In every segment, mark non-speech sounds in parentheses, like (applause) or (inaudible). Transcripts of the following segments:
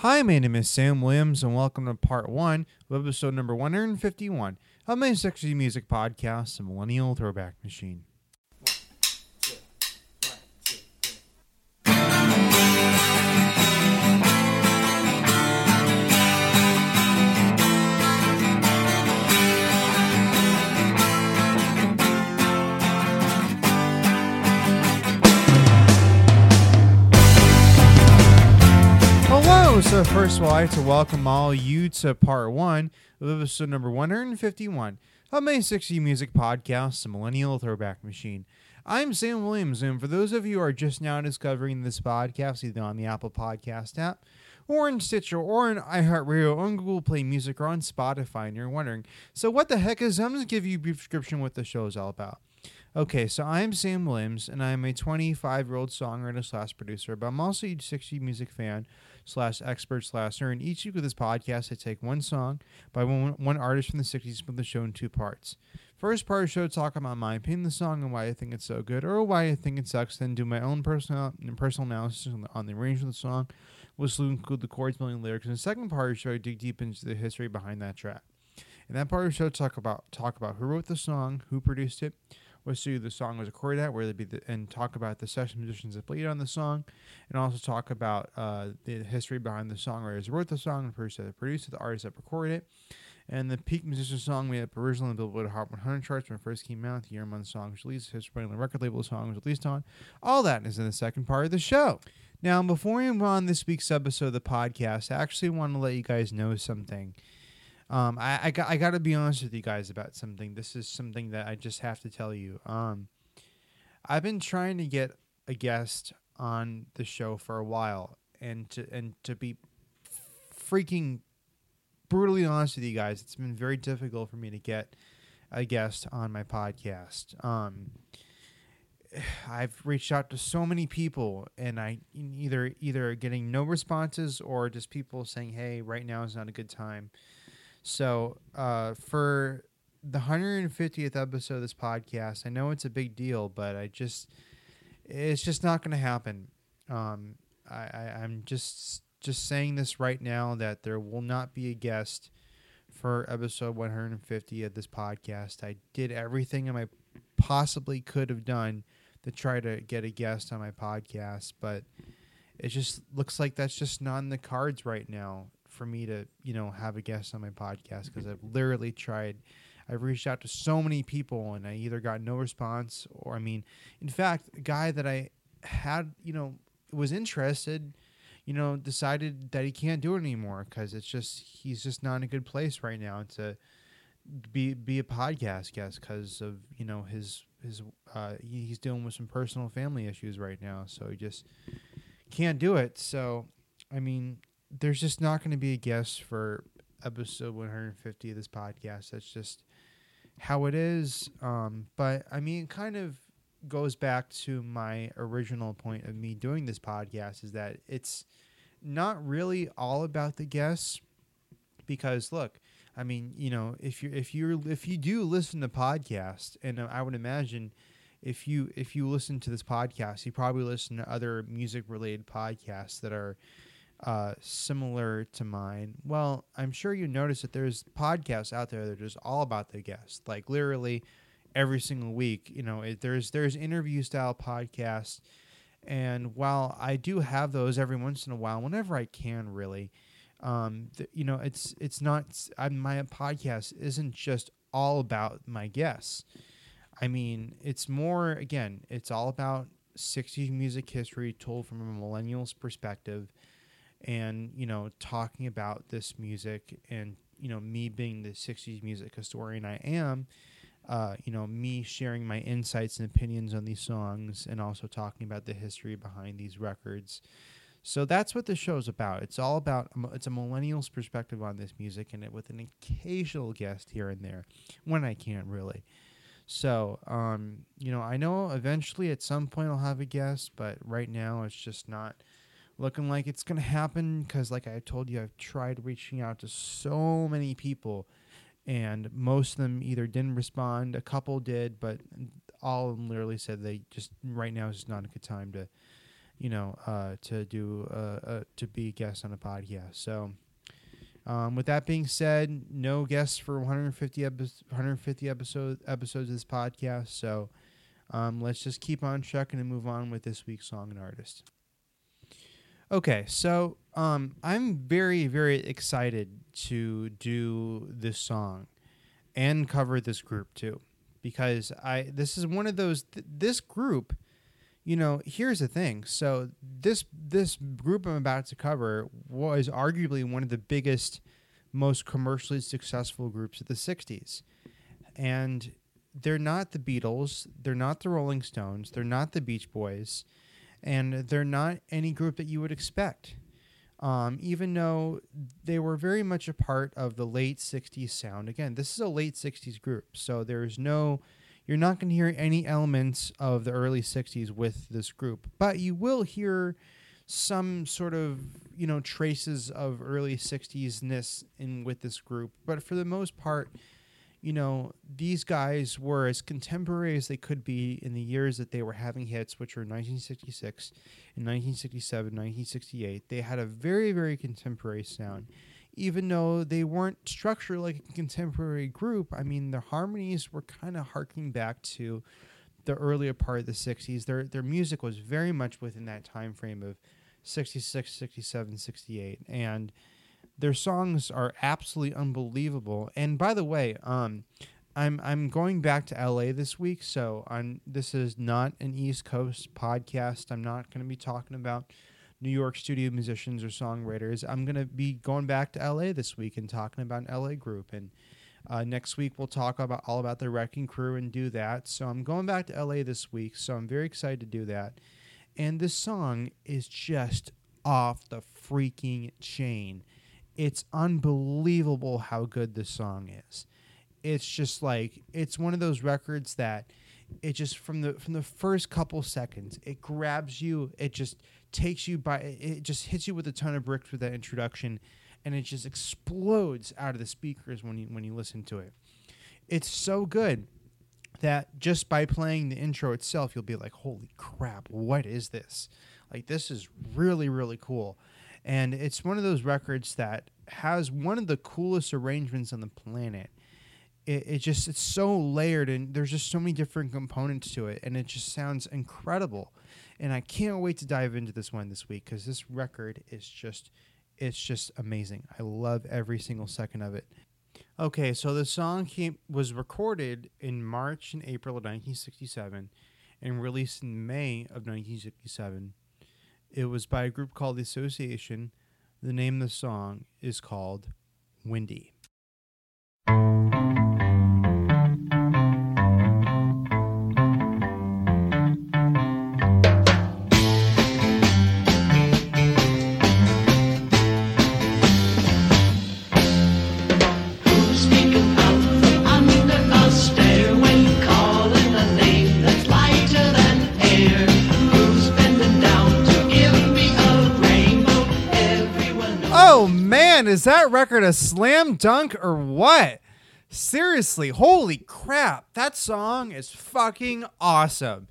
Hi, my name is Sam Williams, and welcome to part one of episode number 151 of my sexy music podcast, The Millennial Throwback Machine. Hello! First of all, I'd like to welcome all you to part one of episode number 151 of my 60 Music Podcast, The Millennial Throwback Machine. I'm Sam Williams, and for those of you who are just now discovering this podcast, either on the Apple Podcast app, or in Stitcher, or in iHeartRadio, or on Google Play Music, or on Spotify, and you're wondering, so what the heck is, I'm going to give you a brief description what the show is all about. Okay, so I'm Sam Williams, and I'm a 25 year old songwriter slash producer, but I'm also a 60 music fan slash expert slash nerd. And each week of this podcast, I take one song by one, one artist from the 60s, and split the show in two parts. First part of the show, talk about my opinion of the song and why I think it's so good, or why I think it sucks. Then do my own personal personal analysis on the, on the arrangement of the song, which will include the chords, melody, lyrics. And the second part of the show, I dig deep into the history behind that track. In that part of the show, talk about talk about who wrote the song, who produced it, what studio the song was recorded at, where they'd be the, and talk about the session musicians that played on the song, and also talk about uh, the history behind the songwriters who wrote the song, the person that produced it, the artist that recorded it, and the peak musician song we had originally on the Billboard Hot 100 charts when it first came out, the year month song was released, history the record label song was released on. All that is in the second part of the show. Now, before we move on this week's episode of the podcast, I actually want to let you guys know something. Um, I, I got I got to be honest with you guys about something. This is something that I just have to tell you. Um, I've been trying to get a guest on the show for a while, and to and to be freaking brutally honest with you guys, it's been very difficult for me to get a guest on my podcast. Um, I've reached out to so many people, and I either either getting no responses or just people saying, "Hey, right now is not a good time." So, uh, for the 150th episode of this podcast, I know it's a big deal, but I just, it's just not going to happen. Um, I, I, I'm just, just saying this right now that there will not be a guest for episode 150 of this podcast. I did everything I possibly could have done to try to get a guest on my podcast, but it just looks like that's just not in the cards right now for me to you know have a guest on my podcast because I've literally tried. I've reached out to so many people and I either got no response or I mean, in fact, a guy that I had you know was interested, you know, decided that he can't do it anymore because it's just he's just not in a good place right now to be be a podcast guest because of you know his his uh, he's dealing with some personal family issues right now, so he just can't do it. So I mean, there's just not going to be a guest for episode 150 of this podcast. That's just how it is. Um, but I mean, kind of goes back to my original point of me doing this podcast is that it's not really all about the guests because look, I mean, you know, if you if you if you do listen to podcasts, and I would imagine if you if you listen to this podcast, you probably listen to other music related podcasts that are uh, similar to mine. Well, I'm sure you notice that there's podcasts out there that are just all about the guest, like literally every single week. You know, it, there's there's interview style podcasts, and while I do have those every once in a while, whenever I can, really, um, you know, it's it's not I, my podcast isn't just all about my guests. I mean, it's more again, it's all about 60s music history told from a millennial's perspective and you know talking about this music and you know me being the 60s music historian i am uh, you know me sharing my insights and opinions on these songs and also talking about the history behind these records. So that's what the show's about. It's all about it's a millennial's perspective on this music and it with an occasional guest here and there when i can't really. So um, you know i know eventually at some point i'll have a guest but right now it's just not looking like it's going to happen because, like I told you, I've tried reaching out to so many people, and most of them either didn't respond. A couple did, but all of them literally said they just right now is not a good time to you know, uh, to do uh, uh, to be a guest on a podcast. So, um, with that being said, no guests for 150 epi- 150 episode episodes of this podcast. So, um, let's just keep on trucking and move on with this week's song and artist. Okay, so um, I'm very very excited to do this song and cover this group too, because I this is one of those th- this group you know, here's the thing. So this this group I'm about to cover was arguably one of the biggest, most commercially successful groups of the '60s, and they're not the Beatles, they're not the Rolling Stones, they're not the Beach Boys, and they're not any group that you would expect. Um, even though they were very much a part of the late '60s sound. Again, this is a late '60s group, so there's no you're not going to hear any elements of the early 60s with this group, but you will hear some sort of, you know, traces of early 60s ness in with this group. But for the most part, you know, these guys were as contemporary as they could be in the years that they were having hits, which were 1966 and 1967, 1968. They had a very, very contemporary sound even though they weren't structured like a contemporary group, I mean, their harmonies were kind of harking back to the earlier part of the 60s. Their their music was very much within that time frame of 66, 67, 68 and their songs are absolutely unbelievable. And by the way, um I'm I'm going back to LA this week, so I'm this is not an East Coast podcast. I'm not going to be talking about New York studio musicians or songwriters. I'm going to be going back to LA this week and talking about an LA group. And uh, next week we'll talk about all about the Wrecking Crew and do that. So I'm going back to LA this week. So I'm very excited to do that. And this song is just off the freaking chain. It's unbelievable how good this song is. It's just like it's one of those records that it just from the from the first couple seconds it grabs you it just takes you by it just hits you with a ton of bricks with that introduction and it just explodes out of the speakers when you when you listen to it. It's so good that just by playing the intro itself you'll be like holy crap what is this? Like this is really really cool and it's one of those records that has one of the coolest arrangements on the planet. It, it just it's so layered and there's just so many different components to it and it just sounds incredible. And i can't wait to dive into this one this week because this record is just it's just amazing. I love every single second of it. Okay so the song came was recorded in march and april of 1967 and released in may of 1967 it was by a group called the association. The name of the song is called windy man, is that record a slam dunk or what? Seriously, holy crap. That song is fucking awesome.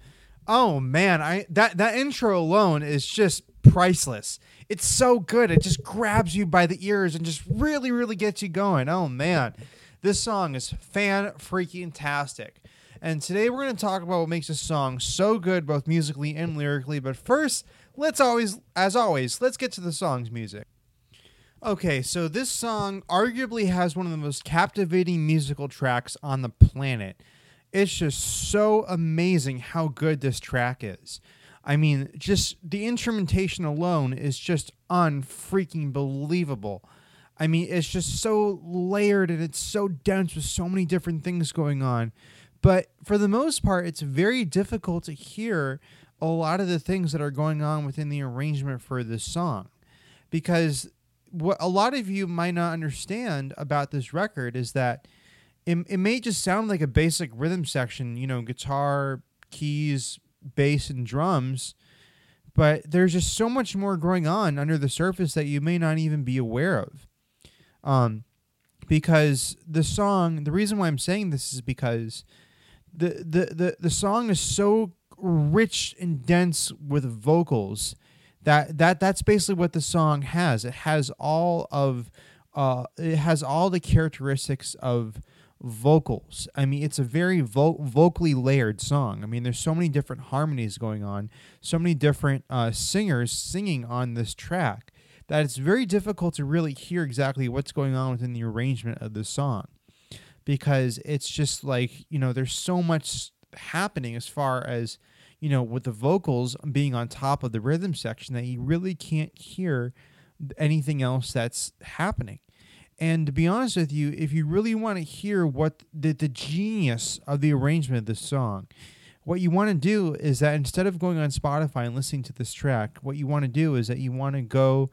Oh man, I that that intro alone is just priceless. It's so good. It just grabs you by the ears and just really really gets you going. Oh man. This song is fan freaking tastic. And today we're going to talk about what makes a song so good both musically and lyrically, but first, let's always as always, let's get to the song's music. Okay, so this song arguably has one of the most captivating musical tracks on the planet. It's just so amazing how good this track is. I mean, just the instrumentation alone is just unfreaking believable. I mean, it's just so layered and it's so dense with so many different things going on. But for the most part, it's very difficult to hear a lot of the things that are going on within the arrangement for this song because what a lot of you might not understand about this record is that it, it may just sound like a basic rhythm section, you know, guitar, keys, bass, and drums, but there's just so much more going on under the surface that you may not even be aware of. Um, because the song, the reason why I'm saying this is because the the the, the song is so rich and dense with vocals. That that that's basically what the song has. It has all of uh, it has all the characteristics of vocals. I mean, it's a very vo- vocally layered song. I mean, there's so many different harmonies going on, so many different uh, singers singing on this track that it's very difficult to really hear exactly what's going on within the arrangement of the song because it's just like, you know, there's so much happening as far as, you know, with the vocals being on top of the rhythm section that you really can't hear anything else that's happening. And to be honest with you, if you really want to hear what the, the genius of the arrangement of this song, what you want to do is that instead of going on Spotify and listening to this track, what you want to do is that you want to go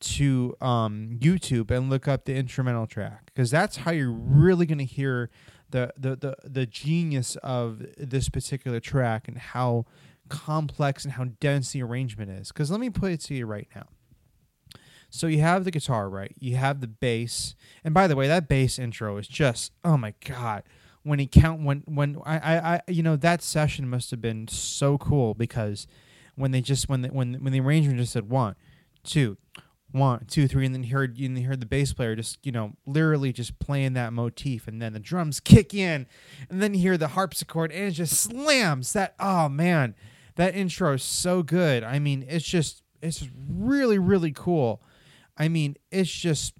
to um, YouTube and look up the instrumental track because that's how you're really going to hear the, the the the genius of this particular track and how complex and how dense the arrangement is. Because let me put it to you right now. So you have the guitar, right? You have the bass, and by the way, that bass intro is just oh my god. When he count when when I I, I you know that session must have been so cool because when they just when the, when when the arrangement just said one, two, one, two, three, and then you heard you heard the bass player just you know literally just playing that motif, and then the drums kick in, and then you hear the harpsichord, and it just slams. That oh man, that intro is so good. I mean, it's just it's really really cool. I mean, it's just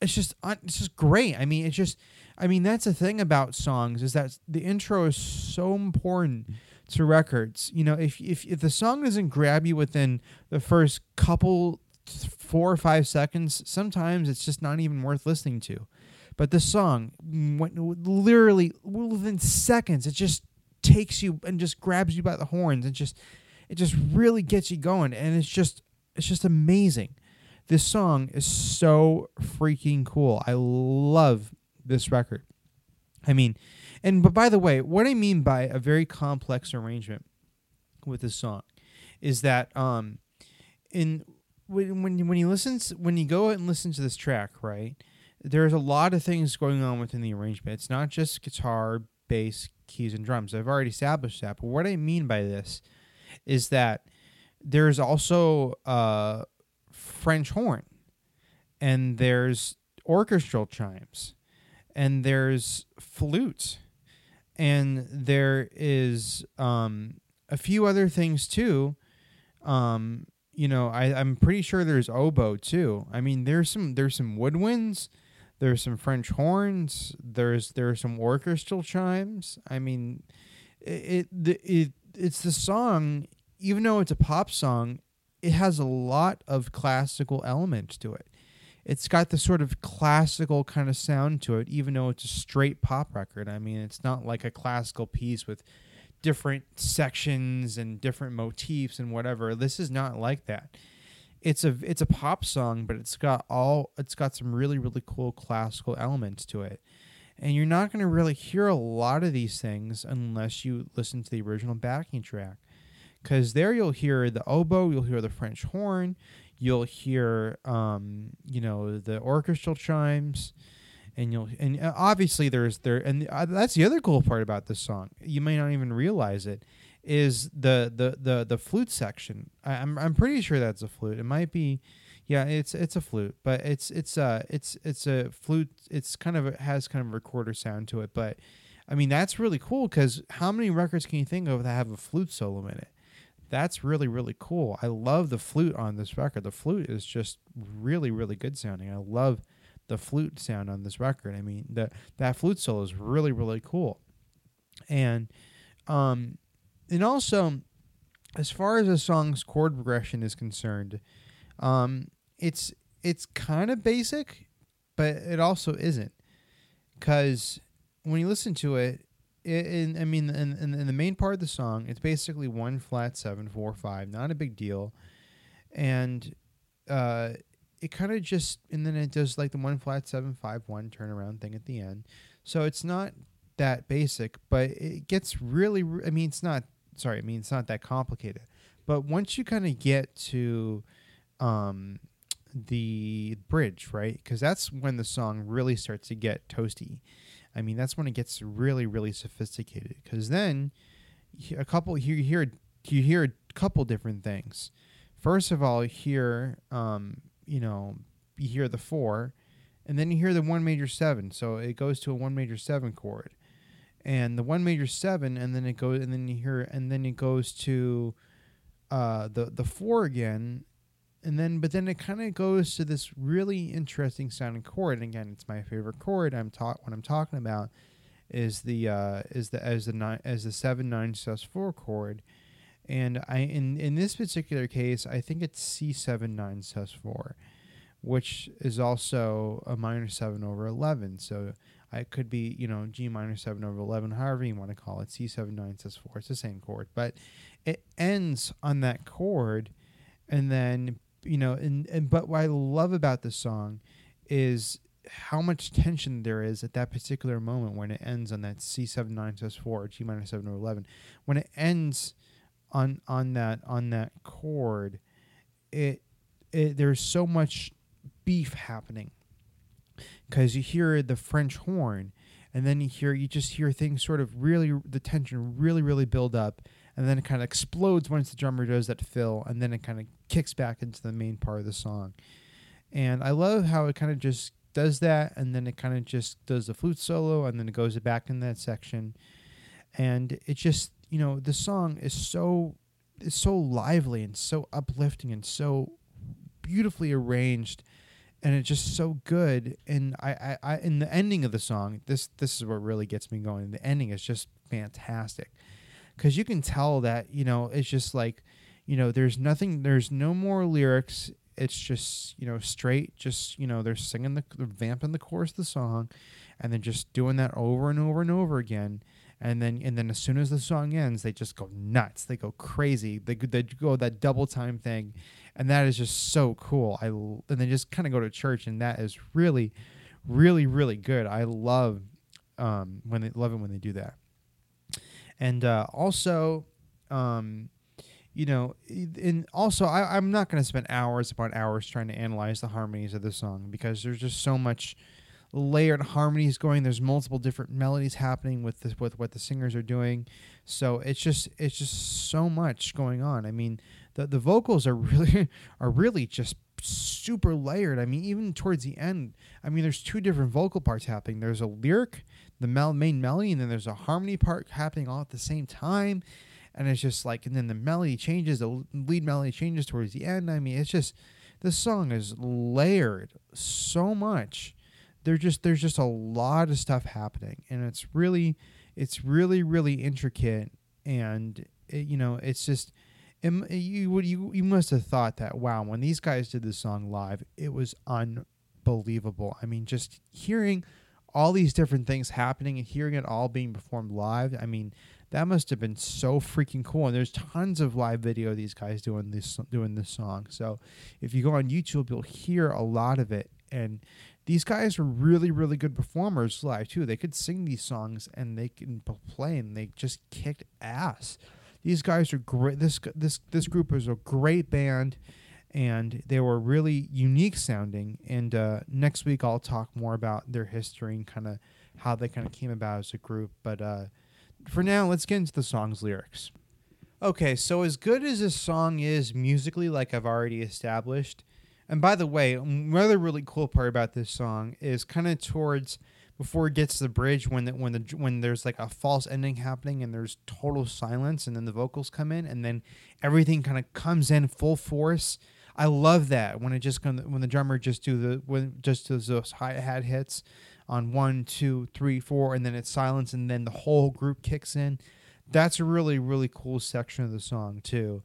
it's just uh, it's just great. I mean, it's just I mean that's the thing about songs is that the intro is so important to records. You know, if if if the song doesn't grab you within the first couple four or five seconds, sometimes it's just not even worth listening to. But the song, when, literally within seconds, it just takes you and just grabs you by the horns and just it just really gets you going and it's just it's just amazing this song is so freaking cool. I love this record. I mean, and but by the way, what I mean by a very complex arrangement with this song is that um in when when you, when you listen when you go and listen to this track, right? There's a lot of things going on within the arrangement. It's not just guitar, bass, keys, and drums. I've already established that. But what I mean by this is that there's also uh, French horn, and there's orchestral chimes, and there's flute, and there is um, a few other things too. Um, you know, I, I'm pretty sure there's oboe too. I mean, there's some there's some woodwinds, there's some French horns, there's there are some orchestral chimes. I mean, it, it it it's the song, even though it's a pop song, it has a lot of classical elements to it. It's got the sort of classical kind of sound to it, even though it's a straight pop record. I mean, it's not like a classical piece with different sections and different motifs and whatever. This is not like that. It's a it's a pop song, but it's got all it's got some really really cool classical elements to it. And you're not going to really hear a lot of these things unless you listen to the original backing track because there you'll hear the oboe, you'll hear the French horn, you'll hear um, you know the orchestral chimes, and you'll and uh, obviously there's there and uh, that's the other cool part about this song. You may not even realize it is the the the the flute section. I, I'm I'm pretty sure that's a flute. It might be. Yeah, it's it's a flute, but it's it's uh it's it's a flute. It's kind of a, has kind of recorder sound to it, but I mean that's really cool because how many records can you think of that have a flute solo in it? that's really really cool. I love the flute on this record. The flute is just really really good sounding. I love the flute sound on this record. I mean, the that flute solo is really really cool. And um and also as far as the song's chord progression is concerned, um it's it's kind of basic, but it also isn't. Cuz when you listen to it, in, I mean, in, in, in, the main part of the song, it's basically one flat seven four five, not a big deal, and uh, it kind of just and then it does like the one flat seven five one turnaround thing at the end. So it's not that basic, but it gets really. I mean, it's not. Sorry, I mean it's not that complicated. But once you kind of get to um, the bridge, right? Because that's when the song really starts to get toasty I mean, that's when it gets really, really sophisticated because then a couple you hear you hear a couple different things. First of all, here um, you know you hear the four, and then you hear the one major seven. So it goes to a one major seven chord, and the one major seven, and then it goes, and then you hear, and then it goes to uh, the the four again, and then but then it kind of goes to this really interesting sounding chord. And again, it's my favorite chord. I'm taught what I'm talking about is the uh, is the as the nine as the seven nine sus four chord, and I in in this particular case I think it's C seven nine sus four, which is also a minor seven over eleven. So it could be you know G minor seven over eleven, however you want to call it. C seven nine sus four. It's the same chord, but it ends on that chord, and then you know and and but what I love about this song is how much tension there is at that particular moment when it ends on that C7 sus 4 G minor 7 or 11 when it ends on on that on that chord it, it there's so much beef happening. Cuz you hear the french horn and then you hear you just hear things sort of really the tension really really build up and then it kind of explodes once the drummer does that fill and then it kind of kicks back into the main part of the song. And I love how it kind of just does that, and then it kind of just does the flute solo, and then it goes back in that section, and it just you know the song is so is so lively and so uplifting and so beautifully arranged and it's just so good. And I, I, I in the ending of the song this this is what really gets me going. The ending is just fantastic. Because you can tell that you know it's just like you know there's nothing there's no more lyrics. It's just you know straight just you know they're singing the they're vamping the chorus of the song and then just doing that over and over and over again and then and then as soon as the song ends they just go nuts. They go crazy. They, they go that double time thing. And that is just so cool. I and they just kind of go to church and that is really really really good. I love um when they love it when they do that. And uh also um you know, and also I, I'm not going to spend hours upon hours trying to analyze the harmonies of the song because there's just so much layered harmonies going. There's multiple different melodies happening with this, with what the singers are doing. So it's just it's just so much going on. I mean, the the vocals are (laughs) really are really just super layered. I mean, even towards the end, I mean, there's two different vocal parts happening. There's a lyric, the mel- main melody, and then there's a harmony part happening all at the same time and it's just like and then the melody changes the lead melody changes towards the end i mean it's just this song is layered so much there just there's just a lot of stuff happening and it's really it's really really intricate and it, you know it's just it, you would you you must have thought that wow when these guys did this song live it was unbelievable i mean just hearing all these different things happening and hearing it all being performed live i mean that must have been so freaking cool. And there's tons of live video of these guys doing this doing this song. So if you go on YouTube, you'll hear a lot of it. And these guys are really, really good performers live too. They could sing these songs and they can play, and they just kicked ass. These guys are great. This this this group is a great band, and they were really unique sounding. And uh, next week I'll talk more about their history and kind of how they kind of came about as a group. But uh, for now, let's get into the song's lyrics. Okay, so as good as this song is musically, like I've already established, and by the way, um, another really cool part about this song is kind of towards before it gets to the bridge when the, when the when there's like a false ending happening and there's total silence and then the vocals come in and then everything kind of comes in full force. I love that when it just when the drummer just do the when just does those hi hat hits on one, two, three, four, and then it's silence, and then the whole group kicks in. That's a really, really cool section of the song too.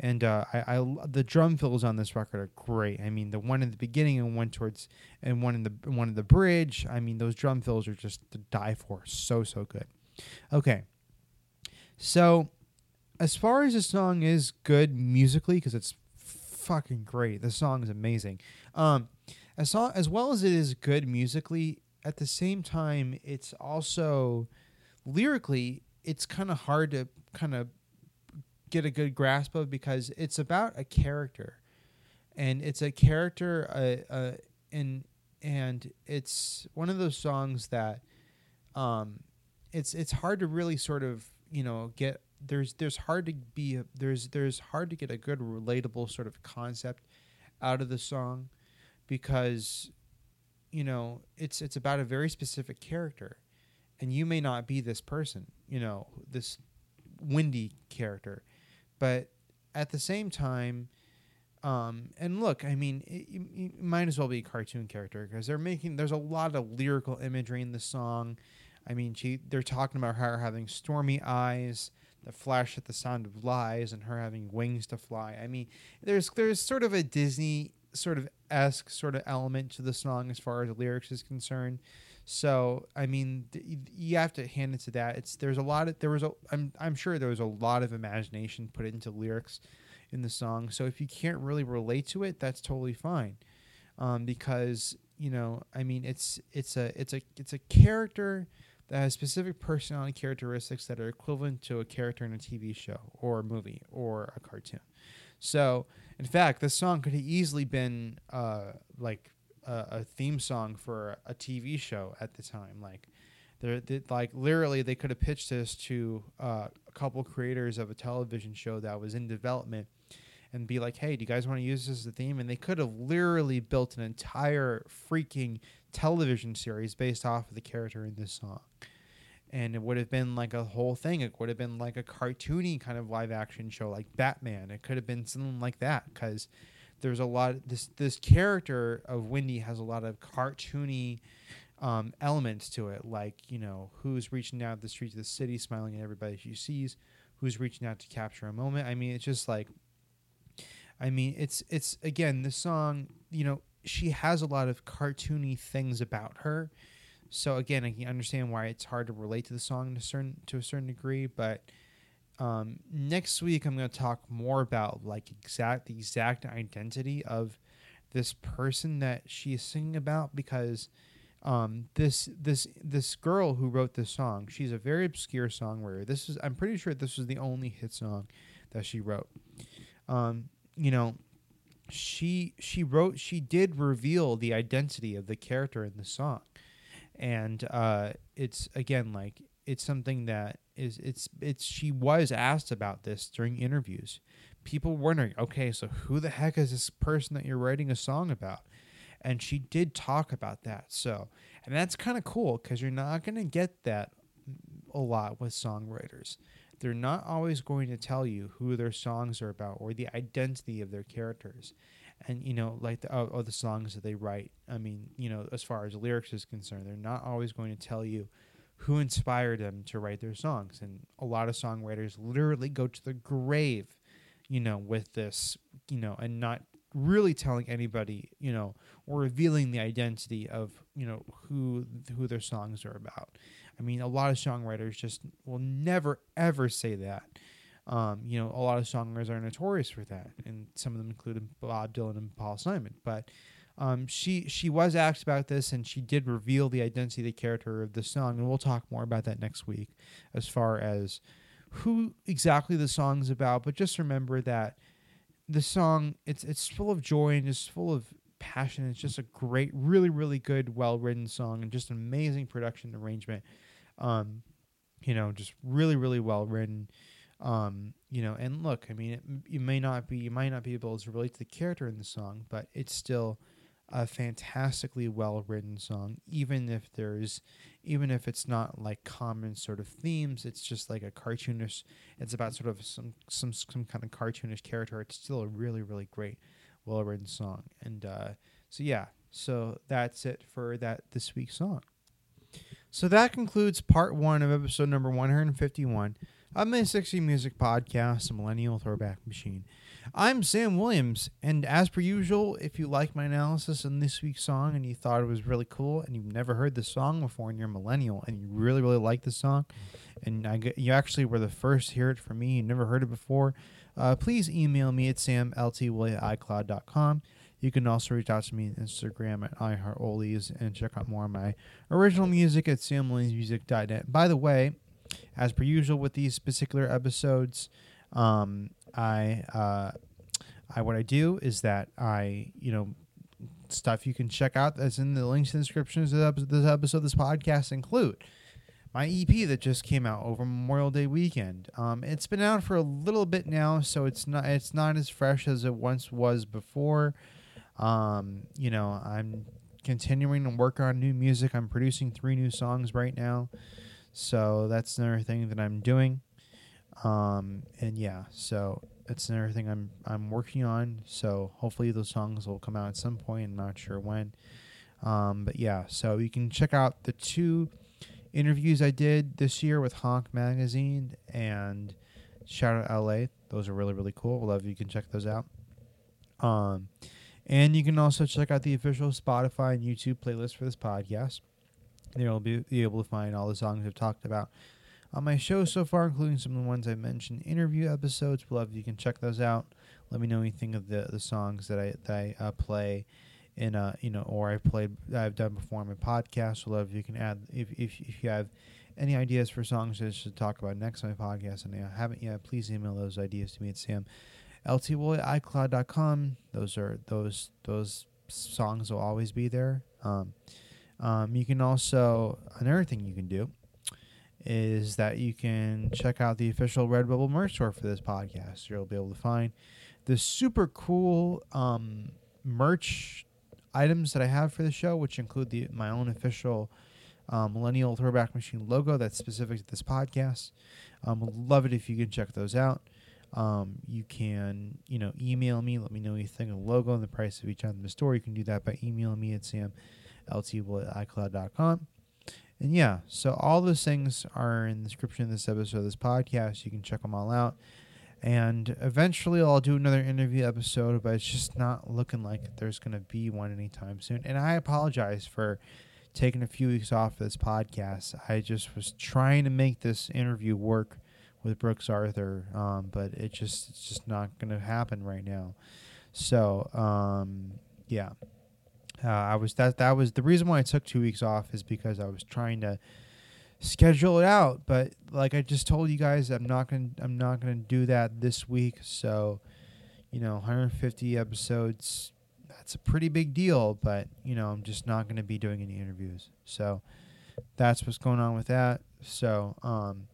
And uh, I, I, the drum fills on this record are great. I mean, the one in the beginning and one towards, and one in the one in the bridge. I mean, those drum fills are just to die for. So so good. Okay, so as far as the song is good musically, because it's fucking great. The song is amazing. Um, as, as well as it is good musically, at the same time, it's also lyrically, it's kind of hard to kind of get a good grasp of because it's about a character, and it's a character, uh, uh, and and it's one of those songs that, um, it's it's hard to really sort of you know get there's there's hard to be a, there's there's hard to get a good relatable sort of concept out of the song because you know it's it's about a very specific character. And you may not be this person you know this windy character but at the same time um, and look i mean it, you, might as well be a cartoon character because they're making there's a lot of lyrical imagery in the song i mean she they're talking about her having stormy eyes that flash at the sound of lies and her having wings to fly i mean there's there's sort of a disney sort of esque sort of element to the song as far as the lyrics is concerned. So I mean, th- you have to hand it to that. It's there's a lot of there was a I'm I'm sure there was a lot of imagination put into lyrics in the song. So if you can't really relate to it, that's totally fine, um, because you know I mean it's it's a it's a it's a character that has specific personality characteristics that are equivalent to a character in a TV show or a movie or a cartoon. So in fact, this song could have easily been uh, like a, a, theme song for a TV show at the time. Like, they're, they, like literally, they could have pitched this to uh, a couple creators of a television show that was in development, and be like, "Hey, do you guys want to use this as a theme?" And they could have literally built an entire freaking television series based off of the character in this song and it would have been like a whole thing. It would have been like a cartoony kind of live action show, like Batman. It could have been something like that because there's a lot. Of this this character of Windy has a lot of cartoony um, elements to it, like you know who's reaching out the streets of the city, smiling at everybody she sees, who's reaching out to capture a moment. I mean, it's just like, I mean, it's it's again the song. You know, she has a lot of cartoony things about her so again, I can understand why it's hard to relate to the song to certain to a certain degree, but um, next week I'm going to talk more about like exact the exact identity of this person that she is singing about because um, this this this girl who wrote this song, she's a very obscure songwriter. This is I'm pretty sure this was the only hit song that she wrote. Um, you know, she she wrote she did reveal the identity of the character in the song and uh, it's again like it's something that is it's it's she was asked about this during interviews. People wondering okay so who the heck is this person that you're writing a song about? And she did talk about that. So and that's kind of cool because you're not going to get that a lot with songwriters. They're not always going to tell you who their songs are about or the identity of their characters. And you know like the oh, oh, the songs that they write. I mean you know as far as lyrics is concerned they're not always going to tell you who inspired them to write their songs. And a lot of songwriters literally go to the grave you know with this you know and not really telling anybody you know or revealing the identity of you know who who their songs are about. I mean a lot of songwriters just will never ever say that. Um, you know, a lot of songwriters are notorious for that, and some of them include Bob Dylan and Paul Simon. But um, she she was asked about this, and she did reveal the identity, of the character of the song, and we'll talk more about that next week, as far as who exactly the song's about. But just remember that the song it's it's full of joy and it's full of passion. It's just a great, really, really good, well written song, and just an amazing production arrangement. Um, you know, just really, really well written. Um, you know, and look, I mean, it, you may not be you might not be able to relate to the character in the song, but it's still a fantastically well written song. Even if there's, even if it's not like common sort of themes, it's just like a cartoonish. It's about sort of some some some kind of cartoonish character. It's still a really really great, well written song. And uh, so yeah, so that's it for that this week's song. So that concludes part one of episode number one hundred fifty one. I'm a 60 Music Podcast, a millennial throwback machine. I'm Sam Williams, and as per usual, if you like my analysis on this week's song and you thought it was really cool and you've never heard the song before and you're a millennial and you really, really like the song, and I, you actually were the first to hear it from me, you never heard it before, uh, please email me at samltwilly at icloud.com. You can also reach out to me on Instagram at iHeartOldies and check out more of my original music at samwilliamsmusic.net. By the way, as per usual with these particular episodes, um, I, uh, I what I do is that I you know stuff you can check out that's in the links in the descriptions of this episode, this podcast include my EP that just came out over Memorial Day weekend. Um, it's been out for a little bit now, so it's not it's not as fresh as it once was before. Um, you know, I'm continuing to work on new music. I'm producing three new songs right now, so that's another thing that I'm doing. Um, and yeah, so that's another thing I'm I'm working on. So hopefully those songs will come out at some point. I'm not sure when. Um, but yeah, so you can check out the two interviews I did this year with Honk Magazine and Shout Out LA. Those are really really cool. Love you can check those out. Um, and you can also check out the official Spotify and YouTube playlist for this podcast. There you'll be able to find all the songs I've talked about on my show so far, including some of the ones I mentioned interview episodes. Love you can check those out. Let me know anything of the the songs that I that I uh, play in uh you know or I've played I've done before on my podcast. So love you can add if if if you have any ideas for songs that I should talk about next on my podcast and I haven't yet, please email those ideas to me at Sam ltwoy@icloud.com. Those are those those songs will always be there. Um, um, you can also another thing you can do is that you can check out the official Redbubble merch store for this podcast. You'll be able to find the super cool um, merch items that I have for the show, which include the my own official um, Millennial Throwback Machine logo that's specific to this podcast. Um, love it if you can check those out. Um, you can, you know, email me, let me know anything, a logo and the price of each item in the store. You can do that by emailing me at samlt at icloud.com. And yeah, so all those things are in the description of this episode of this podcast. You can check them all out. And eventually I'll do another interview episode, but it's just not looking like there's going to be one anytime soon. And I apologize for taking a few weeks off of this podcast. I just was trying to make this interview work with Brooks Arthur, um, but it just it's just not going to happen right now. So um, yeah, uh, I was that that was the reason why I took two weeks off is because I was trying to schedule it out. But like I just told you guys, I'm not gonna I'm not gonna do that this week. So you know, 150 episodes. That's a pretty big deal, but you know, I'm just not going to be doing any interviews. So that's what's going on with that. So, um,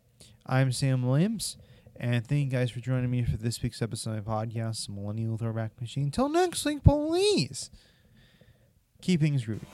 I'm Sam Williams, and thank you guys for joining me for this week's episode of my podcast, Millennial Throwback Machine. Until next week, please Keepings Ruby.